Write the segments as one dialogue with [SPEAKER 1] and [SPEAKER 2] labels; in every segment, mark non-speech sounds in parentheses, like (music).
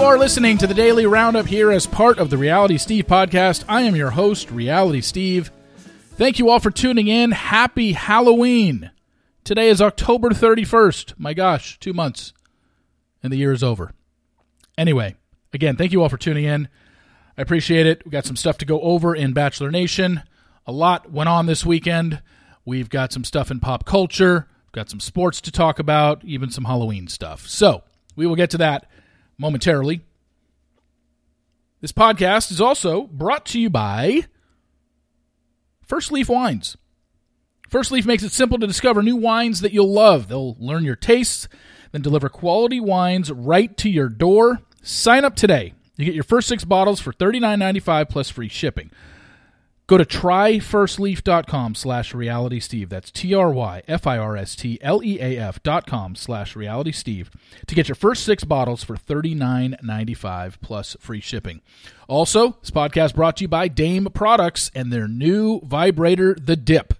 [SPEAKER 1] You are listening to the Daily Roundup here as part of the Reality Steve podcast. I am your host, Reality Steve. Thank you all for tuning in. Happy Halloween. Today is October 31st. My gosh, two months, and the year is over. Anyway, again, thank you all for tuning in. I appreciate it. We got some stuff to go over in Bachelor Nation. A lot went on this weekend. We've got some stuff in pop culture, We've got some sports to talk about, even some Halloween stuff. So, we will get to that momentarily. This podcast is also brought to you by Firstleaf Wines. Firstleaf makes it simple to discover new wines that you'll love. They'll learn your tastes, then deliver quality wines right to your door. Sign up today. You get your first six bottles for $39.95 plus free shipping. Go to tryfirstleaf.com slash realitysteve. That's T-R-Y-F-I-R-S-T-L-E-A-F dot com slash realitysteve to get your first six bottles for $39.95 plus free shipping. Also, this podcast brought to you by Dame Products and their new vibrator, The Dip.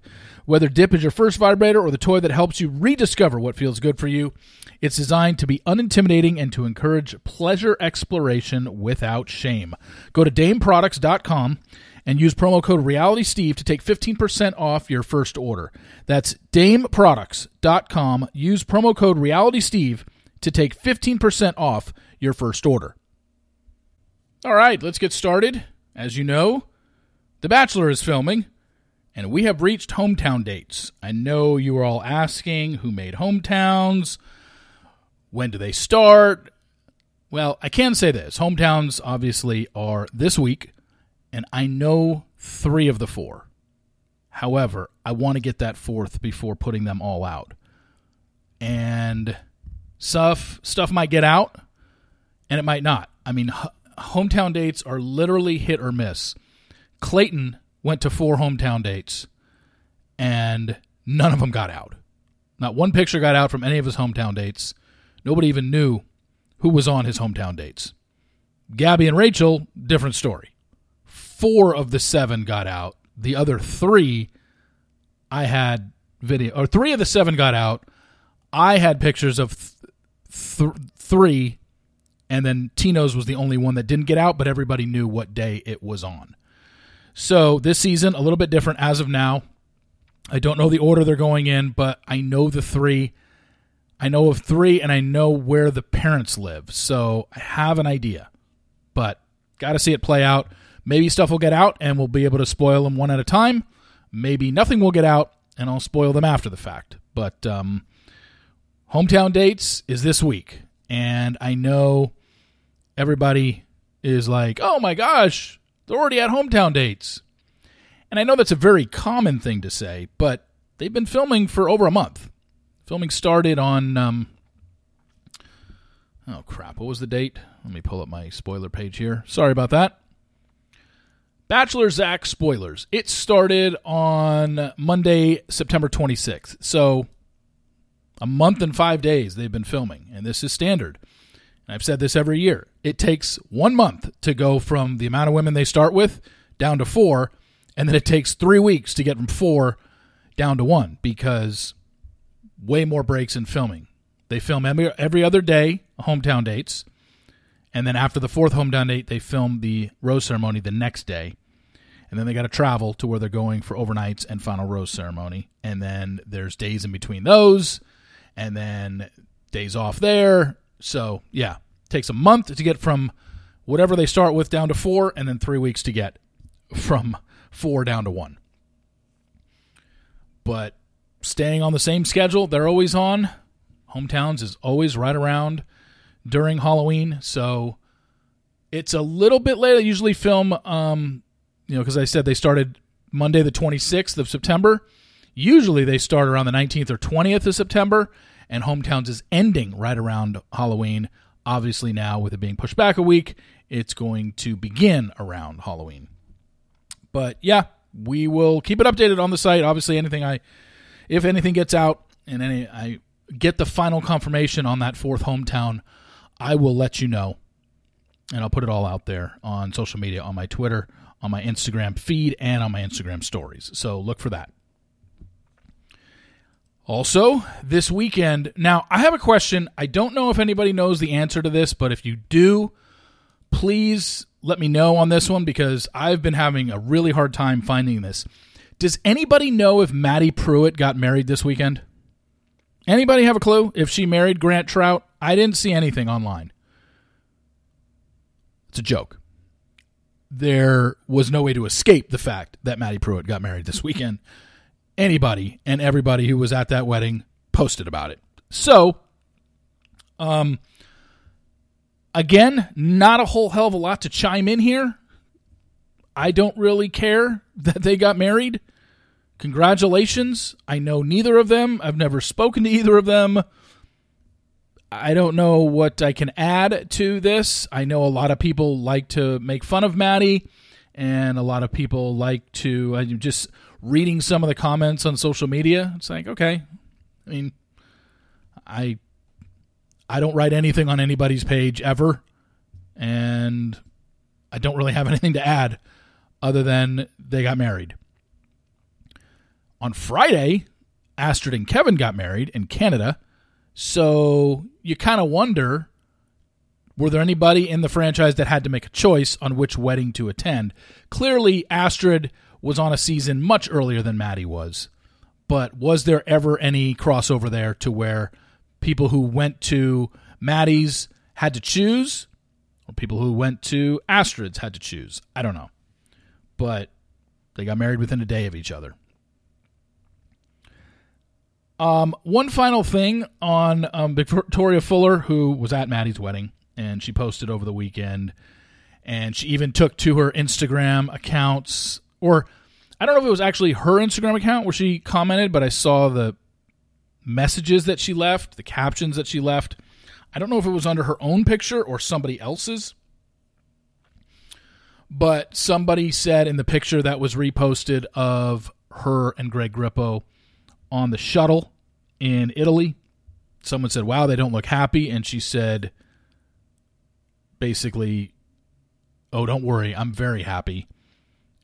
[SPEAKER 1] Whether Dip is your first vibrator or the toy that helps you rediscover what feels good for you, it's designed to be unintimidating and to encourage pleasure exploration without shame. Go to dameproducts.com and use promo code RealitySteve to take 15% off your first order. That's dameproducts.com. Use promo code RealitySteve to take 15% off your first order. All right, let's get started. As you know, The Bachelor is filming, and we have reached hometown dates. I know you are all asking who made hometowns, when do they start? Well, I can say this hometowns obviously are this week and I know three of the four. However, I want to get that fourth before putting them all out. And stuff stuff might get out and it might not. I mean, h- hometown dates are literally hit or miss. Clayton went to four hometown dates and none of them got out. Not one picture got out from any of his hometown dates. Nobody even knew who was on his hometown dates. Gabby and Rachel, different story four of the seven got out. The other three, I had video, or three of the seven got out. I had pictures of th- th- three, and then Tino's was the only one that didn't get out, but everybody knew what day it was on. So this season, a little bit different as of now. I don't know the order they're going in, but I know the three. I know of three, and I know where the parents live. So I have an idea, but got to see it play out. Maybe stuff will get out and we'll be able to spoil them one at a time. Maybe nothing will get out and I'll spoil them after the fact. But um, hometown dates is this week. And I know everybody is like, oh my gosh, they're already at hometown dates. And I know that's a very common thing to say, but they've been filming for over a month. Filming started on. Um, oh, crap. What was the date? Let me pull up my spoiler page here. Sorry about that. Bachelor Zach spoilers. It started on Monday, September 26th. So a month and five days they've been filming, and this is standard. And I've said this every year. It takes one month to go from the amount of women they start with down to four, and then it takes three weeks to get from four down to one because way more breaks in filming. They film every, every other day, hometown dates. And then after the fourth hometown date, they film the rose ceremony the next day and then they got to travel to where they're going for overnights and final rose ceremony. And then there's days in between those and then days off there. So yeah takes a month to get from whatever they start with down to four and then three weeks to get from four down to one. But staying on the same schedule they're always on hometowns is always right around during halloween. So it's a little bit late. I usually film um, you know, because I said they started Monday the 26th of September. Usually they start around the 19th or 20th of September, and Hometowns is ending right around Halloween. Obviously, now with it being pushed back a week, it's going to begin around Halloween. But yeah, we will keep it updated on the site. Obviously, anything I, if anything gets out and any I get the final confirmation on that fourth hometown, I will let you know, and I'll put it all out there on social media on my Twitter, on my Instagram feed and on my Instagram stories. So look for that. Also, this weekend, now I have a question. I don't know if anybody knows the answer to this, but if you do, please let me know on this one because I've been having a really hard time finding this. Does anybody know if Maddie Prewett got married this weekend? Anybody have a clue if she married Grant Troutt? I didn't see anything online. It's a joke. There was no way to escape the fact that Maddie Prewett got married this weekend. Anybody and everybody who was at that wedding posted about it. So, um, again, not a whole hell of a lot to chime in here. I don't really care (laughs) that they got married. Congratulations. I know neither of them. I've never spoken to either of them. I don't know what I can add to this. I know a lot of people like to make fun of Maddie, and a lot of people like to uh, just reading some of the comments on social media. It's like, okay, I mean, I I don't write anything on anybody's page ever, and I don't really have (laughs) anything to add other than they got married. On Friday, Astrid and Kevin got married in Canada, so you kind of wonder were there anybody in the franchise that had to make a choice on which wedding to attend? Clearly, Astrid was on a season much earlier than Maddie was, but was there ever any crossover there to where people who went to Maddie's had to choose, or people who went to Astrid's had to choose. I don't know. But they got married within a day of each other. Um, one final thing on um, Victoria Fuller, who was at Maddie's wedding, and she posted over the weekend, and she even took to her Instagram accounts, or I don't know if it was actually her Instagram account where she commented, but I saw the messages that she left, the captions that she left. I don't know if it was under her own picture or somebody else's. But somebody said in the picture that was reposted of her and Greg Grippo on the shuttle in Italy, someone said, Wow, they don't look happy. And she said, basically, Oh, don't worry, I'm very happy.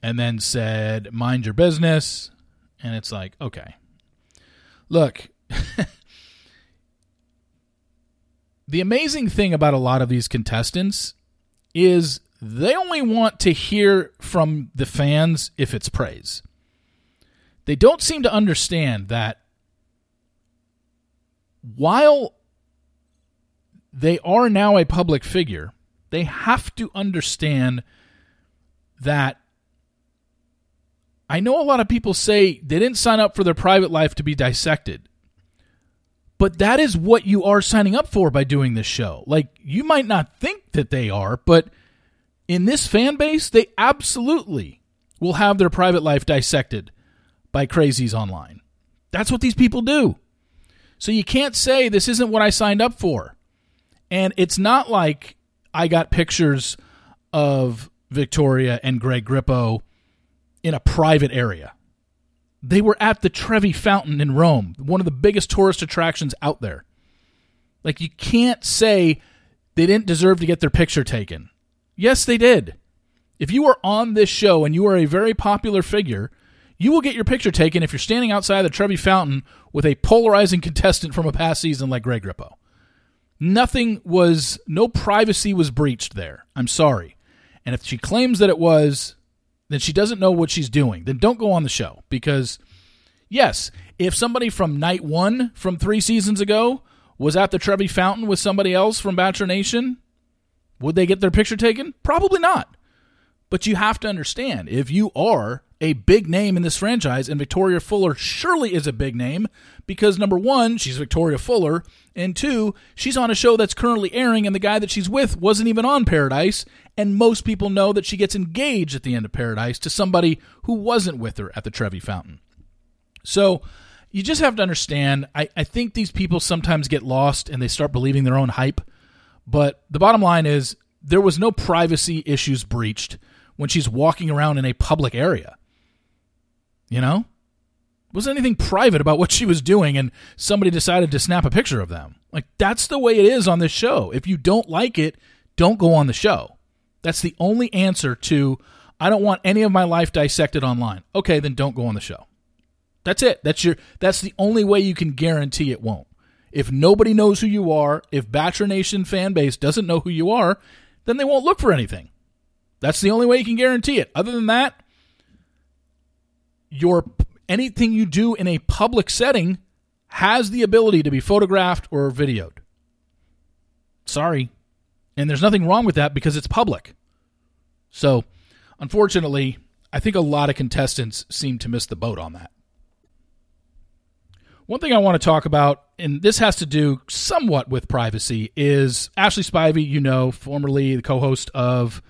[SPEAKER 1] And then said, Mind your business. And it's like, okay. Look, (laughs) the amazing thing about a lot of these contestants is they only want to hear from the fans if it's praise. They don't seem to understand that while they are now a public figure, they have to understand that I know a lot of people say they didn't sign up for their private life to be dissected. But that is what you are signing up for by doing this show. Like, you might not think that they are, but in this fan base, they absolutely will have their private life dissected by crazies online. That's what these people do. So you can't say this isn't what I signed up for. And it's not like I got pictures of Victoria and Greg Grippo in a private area. They were at the Trevi Fountain in Rome, one of the biggest tourist attractions out there. Like, you can't say they didn't deserve to get their picture taken. Yes, they did. If you are on this show and you are a very popular figure, you will get your picture taken if you're standing outside the Trevi Fountain with a polarizing (laughs) contestant from a past season like Greg Grippo. Nothing was, no privacy was breached there. I'm sorry. And if she claims that it was, then she doesn't know what she's doing. Then don't go on the show because, yes, if somebody from night one from three seasons ago was at the Trevi Fountain with somebody else from Bachelor Nation, would they get their picture taken? Probably not. But you have to understand if you are a big name in this franchise, and Victoria Fuller surely is a big name because number one, she's Victoria Fuller, and two, she's on a show that's currently airing, and the guy that she's with wasn't even on Paradise, and most people know that she gets engaged at the end of Paradise to somebody who wasn't with her at the Trevi Fountain. So you just have to understand, I, I think these people sometimes get lost and they start believing their own hype. But the bottom line is there was no privacy issues breached when she's walking around in a public area. You know? wasn't anything private about what she was doing and somebody decided to snap a picture of them. Like that's the way it is on this show. If you don't like it, don't go on the show. That's the only answer to I don't want any of my life dissected online. Okay, then don't go on the show. That's it. That's your that's the only way you can guarantee it won't. If nobody knows who you are, if Bachelor Nation fan base doesn't know who you are, then they won't look for anything. That's the only way you can guarantee it. Other than that, your anything you do in a public setting has the ability to be photographed or videoed. Sorry. And there's nothing wrong with that because it's public. So, unfortunately, I think a lot of contestants seem to miss the boat on that. One thing I want to talk about, and this has to do somewhat with privacy, is Ashley Spivey, you know, formerly the co host of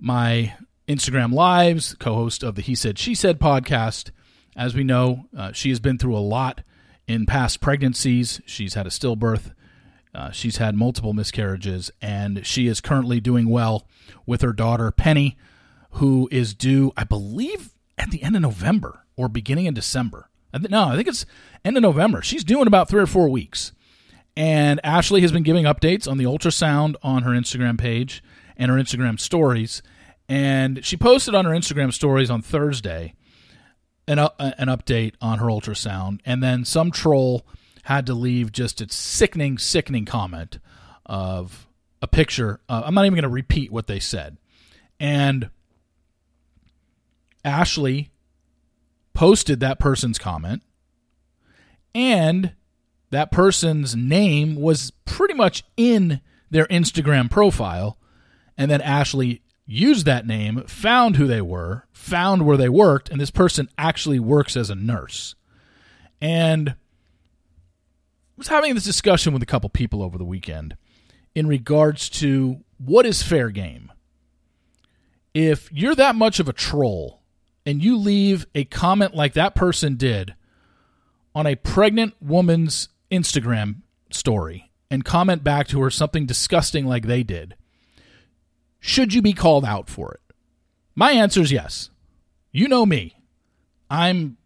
[SPEAKER 1] my Instagram Lives, co host of the He Said, She Said podcast. As we know, uh, she has been through a lot in past pregnancies. She's had a stillbirth, uh, she's had multiple miscarriages, and she is currently doing well with her daughter, Penny, who is due, I believe, at the end of November or beginning of December. No, I think it's end of November. She's due in about three or four weeks. And Ashley has been giving updates on the ultrasound on her Instagram page and her Instagram stories. And she posted on her Instagram stories on Thursday an, uh, an update on her ultrasound. And then some troll had to leave just a sickening, sickening comment of a picture. Uh, I'm not even going to repeat what they said. And Ashley posted that person's comment, and that person's name was pretty much in their Instagram profile. And then Ashley used that name, found who they were, found where they worked, and this person actually works as a nurse. And I was having this discussion with a couple people over the weekend in regards to what is fair game. If you're that much of a troll and you leave a comment like that person did on a pregnant woman's Instagram story and comment back to her something disgusting like they did, should you be called out for it? My answer is yes. You know me. I'm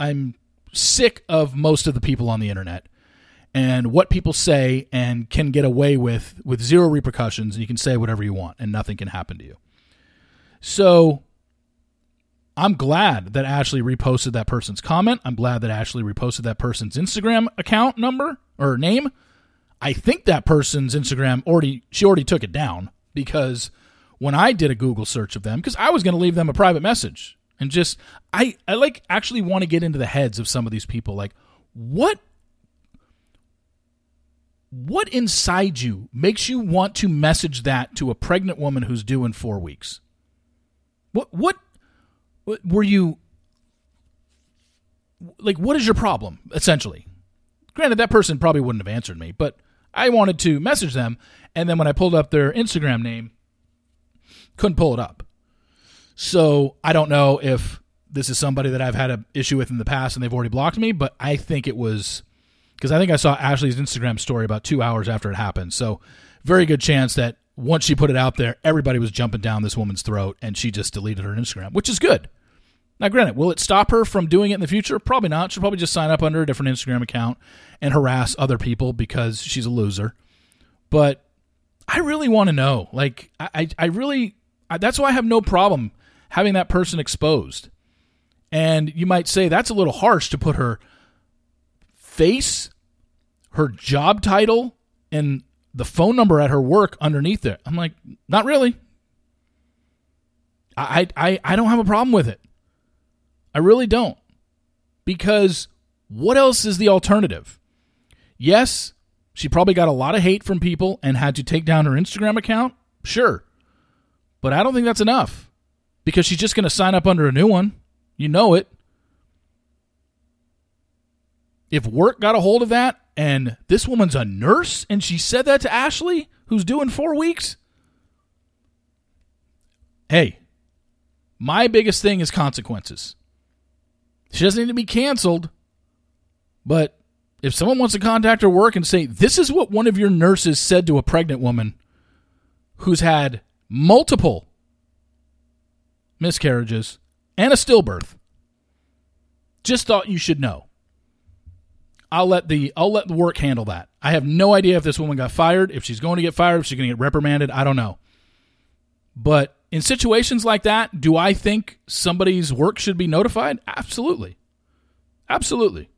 [SPEAKER 1] I'm sick of most of the people on the internet and what people say and can get away with with zero repercussions and you can say whatever you want and nothing can happen to you. So I'm glad that Ashley reposted that person's comment. I'm glad that Ashley reposted that person's Instagram account number or name. I think that person's Instagram already she already took it down because when I did a Google search of them because I was going to leave them a private message and just I I like actually want to get into the heads of some of these people like what what inside you makes you want to message that to a pregnant woman who's due in 4 weeks? What what were you like what is your problem essentially granted that person probably wouldn't have answered me but i wanted to message them and then when i pulled up their instagram name couldn't pull it up. So i don't know if this is somebody that i've had an issue with in the past and they've already blocked me but i think it was because i think i saw ashley's instagram story about two hours after it happened. So very good chance that once she put it out there everybody was jumping down this woman's throat and she just deleted her instagram which is good now, granted, will it stop her from doing it in the future? Probably not. She'll probably just sign up under a different Instagram account and harass other people because she's a loser. But I really want to know. Like, I, I really, I, that's why I have no problem having that person exposed. And you might say that's a little harsh to put her face, her job title, and the phone number at her work underneath it. I'm like, not really. I, I, I don't have a problem with it. I really don't. Because what else is the alternative? Yes, she probably got a lot of hate from people and had to take down her Instagram account. Sure. But I don't think that's enough because she's just going to sign up under a new one. You know it. If work got a hold of that and this woman's a nurse and she said that to Ashley, who's doing four weeks, hey, my biggest thing is consequences. She doesn't need to be canceled. But if someone wants to contact her work and say, this is what one of your nurses said to a pregnant woman who's had multiple miscarriages and a stillbirth, just thought you should know. I'll let the I'll let the work handle that. I have no idea if this woman got fired, if she's going to get fired, if she's going to get reprimanded. I don't know. But in situations like that, do I think somebody's work should be notified? Absolutely. Absolutely.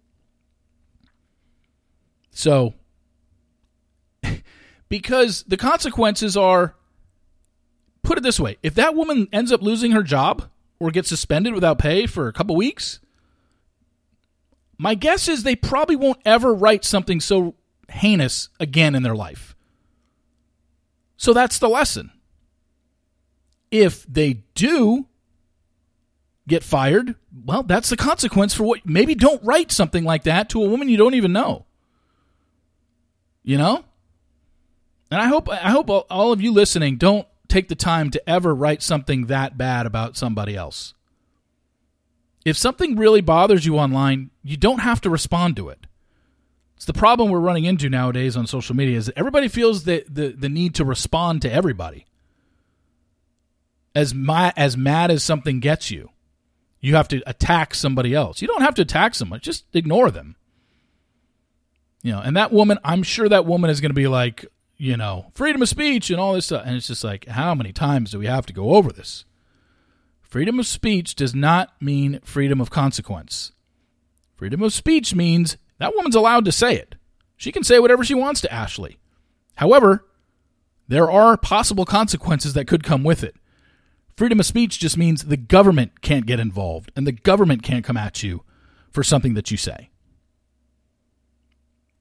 [SPEAKER 1] So, (laughs) because the consequences are put it this way if that woman ends up losing her job or gets suspended without pay for a couple weeks, my guess is they probably won't ever write something so heinous again in their life. So that's the lesson. If they do get fired, well, that's the consequence for what. Maybe don't write something like that to a woman you don't even know. You know? And I hope I hope all of you listening don't take the time to ever write something that bad about somebody else. If something really bothers you online, you don't have to respond to it. It's the problem we're running into nowadays on social media is that everybody feels the, the, the need to respond to everybody. As my, as mad as something gets you, you have to attack somebody else. You don't have to attack someone, just ignore them. You know, and that woman, I'm sure that woman is going to be like, you know, freedom of speech and all this stuff. And it's just like, how many times do we have to go over this? Freedom of speech does not mean freedom of consequence. Freedom of speech means that woman's allowed to say it. She can say whatever she wants to Ashley. However, there are possible consequences that could come with it. Freedom of speech just means the government can't get involved and the government can't come at you for something that you say.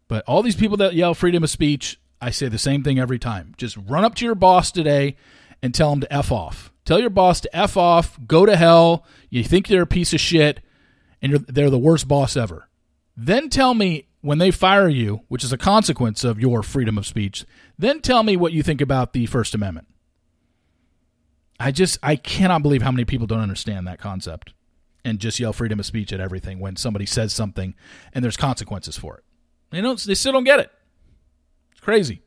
[SPEAKER 1] But all these people that yell freedom of speech, I say the same thing every time. Just run up to your boss today and tell him to F off. Tell your boss to F off, go to hell. You think they're a piece of shit, and they're the worst boss ever. Then tell me when they fire you, which is a consequence of your freedom of speech, then tell me what you think about the First Amendment. I just, I cannot believe how many people don't understand that concept and just yell freedom of speech at everything when somebody says something and there's consequences for it. They don't, they still don't get it. It's crazy.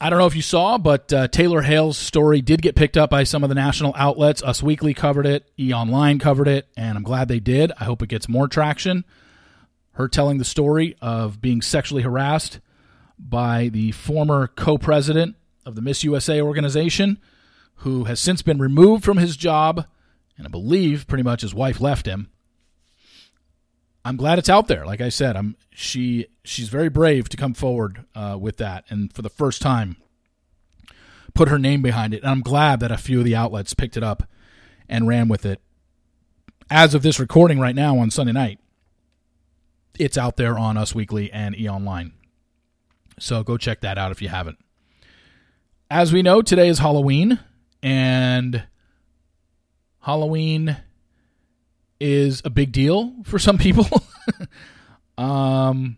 [SPEAKER 1] I don't know if you saw, but uh, Taylor Hale's story did get picked up by some of the national outlets. Us Weekly covered it, E Online covered it, and I'm glad they did. I hope it gets more traction. Her telling the story of being sexually harassed by the former co president of the Miss USA organization, who has since been removed from his job, and I believe pretty much his wife left him. I'm glad it's out there. Like I said, I'm she she's very brave to come forward uh, with that, and for the first time, put her name behind it. And I'm glad that a few of the outlets picked it up and ran with it. As of this recording right now on Sunday night, it's out there on Us Weekly and E Online. So go check that out if you haven't. As we know, today is Halloween, and Halloween is a big deal for some people. (laughs) um,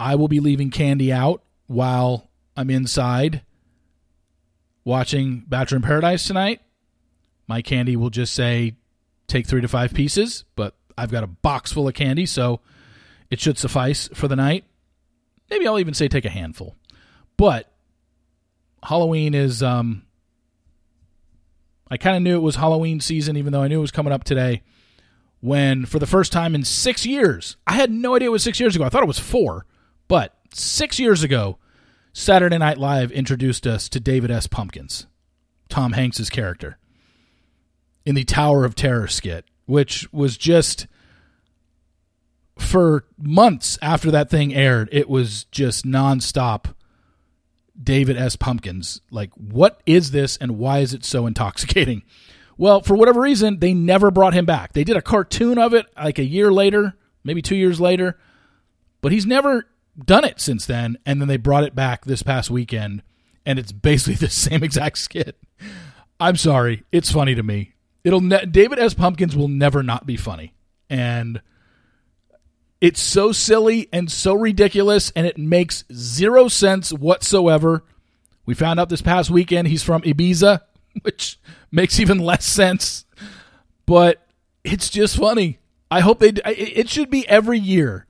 [SPEAKER 1] I will be leaving candy out while I'm inside watching Bachelor in Paradise tonight. My candy will just say take three to five pieces, but I've got a box full of candy, so it should suffice for the night. Maybe I'll even say take a handful. But Halloween is um I kind of knew it was Halloween season, even though I knew it was coming up today. When, for the first time in six years, I had no idea it was six years ago. I thought it was four, but six years ago, Saturday Night Live introduced us to David S. Pumpkins, Tom Hanks's character, in the Tower of Terror skit, which was just for months after that thing aired, it was just nonstop David S. Pumpkins. Like, what is this and why is it so intoxicating? Well, for whatever reason, they never brought him back. They did a cartoon of it like a year later, maybe two years later, but he's never done it since then. And then they brought it back this past weekend, and it's basically (laughs) the same exact skit. I'm sorry, it's funny to me. It'll ne- David S. Pumpkins will never not be funny, and it's so silly and so ridiculous, and it makes zero sense whatsoever. We found out this past weekend he's from Ibiza, (laughs) which makes even less sense. But it's just funny. I hope they. It should be every year.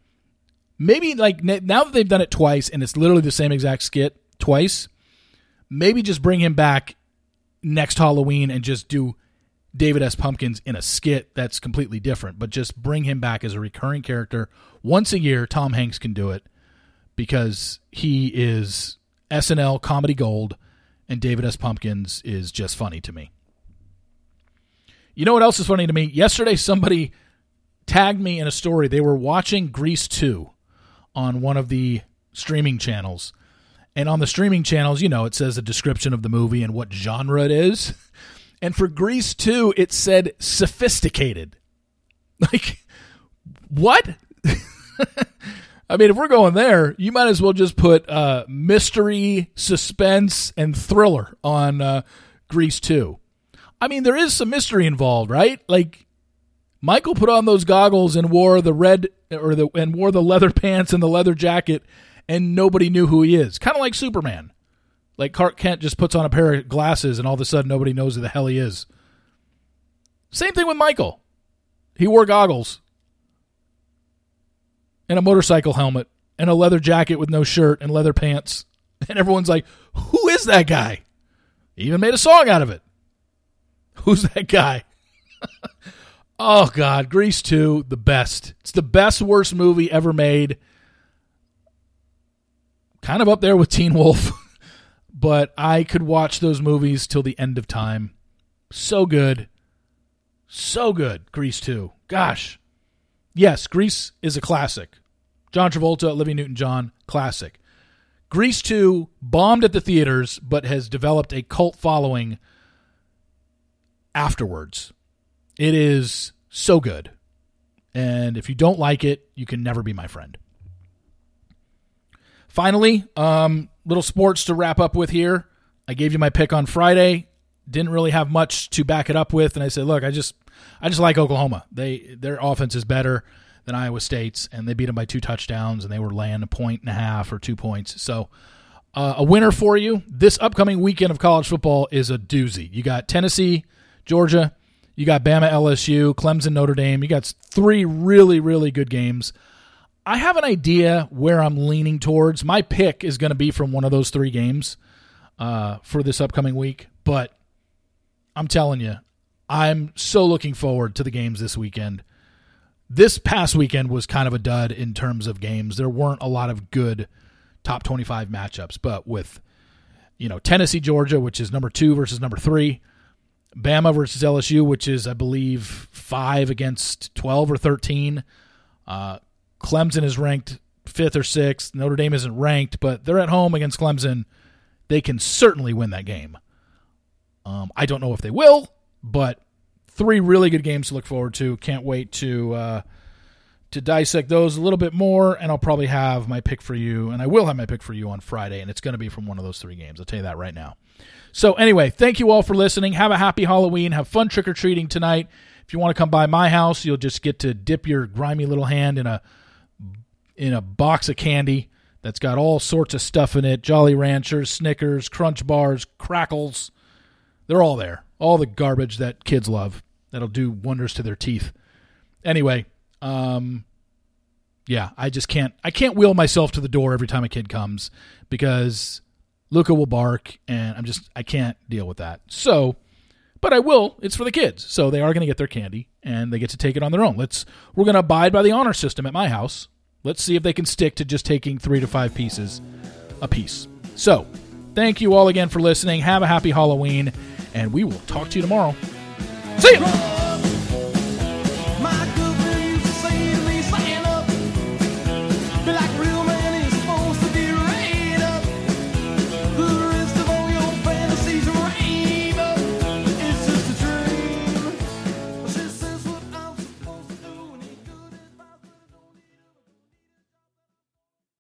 [SPEAKER 1] Maybe like now that they've done it twice, and it's literally the same exact skit twice. Maybe just bring him back next Halloween and just do David S. Pumpkins in a skit that's completely different, but just bring him back as a recurring character once a year. Tom Hanks can do it because he is SNL comedy gold, and David S. Pumpkins is just funny to me. You know what else is funny to me? Yesterday, somebody tagged me in a story. They were watching Grease 2 on one of the streaming channels. And on the streaming channels, you know, it says a description of the movie and what genre it is. (laughs) And for Grease 2, it said sophisticated. (laughs) Like, what? (laughs) I mean, if we're going there, you might as well just put uh, mystery, suspense, and thriller on uh, Grease 2. I mean, there is some mystery involved, right? Like, Michael put on those goggles and wore the red or the and wore the leather (laughs) pants and the leather jacket, and nobody knew who he is. Kind of like Superman. Like Clark Kent just puts on a pair of glasses, and all of a sudden nobody knows who the hell he is. Same thing with Michael. He wore goggles and a motorcycle helmet and a leather jacket with no shirt and leather pants. (laughs) And everyone's like, who is that guy? He even made a song out of it. (laughs) Who's that guy? (laughs) oh, God. Grease 2, the best. It's the best, worst movie ever made. Kind of up there with Teen Wolf. But I could watch those movies till the end of time. So good. So good. Grease 2. Gosh. Yes, Grease is a classic. John Travolta, Olivia Newton John, classic. Grease 2 bombed at the theaters, but has developed a cult following afterwards. It is so good. And if you don't like it, you can never be my friend. Finally, um, little sports to wrap up with here. I gave you my pick on Friday. Didn't really have much to back it up with, and I said, look, I just I just like Oklahoma. They their offense is better than Iowa State's, and they beat them by two touchdowns, and they were laying a point and a half or two points. So, uh, a winner for you this upcoming weekend of college football is a doozy. You got Tennessee, Georgia, you got Bama, LSU, Clemson, Notre Dame. You got three really, really good games. I have an idea where I'm leaning towards. My pick is going to be from one of those three games uh, for this upcoming week, but I'm telling you, I'm so looking forward to the games this weekend this past weekend was kind of a dud in terms of games. There weren't a lot of good top 25 matchups, but with you know Tennessee, Georgia, which is number 2 versus number 3, Bama versus LSU, which is I believe 5 against 12 or 13. Uh, Clemson is ranked 5th or 6th. Notre Dame isn't ranked, but they're at home against Clemson. They can certainly win that game. Um, I don't know if they will, but three really good games to look forward to. Can't wait to uh, to dissect those a little bit more, and I'll probably have my pick for you, and I will have my pick for you on Friday, and it's going to be from one of those three games. I'll tell you that right now. So anyway, thank you all for listening. Have a happy Halloween. Have fun trick or treating tonight. If you want to come by my house, you'll just get to dip your grimy little hand in a in a box of candy that's got all sorts of stuff in it: Jolly Ranchers, Snickers, Crunch Bars, Krackels. They're all there. All the garbage that kids love that'll do wonders to their teeth. Anyway, um, yeah, I just can't. I can't wheel myself to the door every time a kid comes because Luca will bark, and I'm just I can't deal with that. So, but I will. It's for the kids, so they are going to get their candy and they get to take it on their own. Let's we're going to abide by the honor system at my house. Let's see if they can stick to just taking three to five pieces a piece. So, thank you all again for listening. Have a happy Halloween, and we will talk to you tomorrow. See you.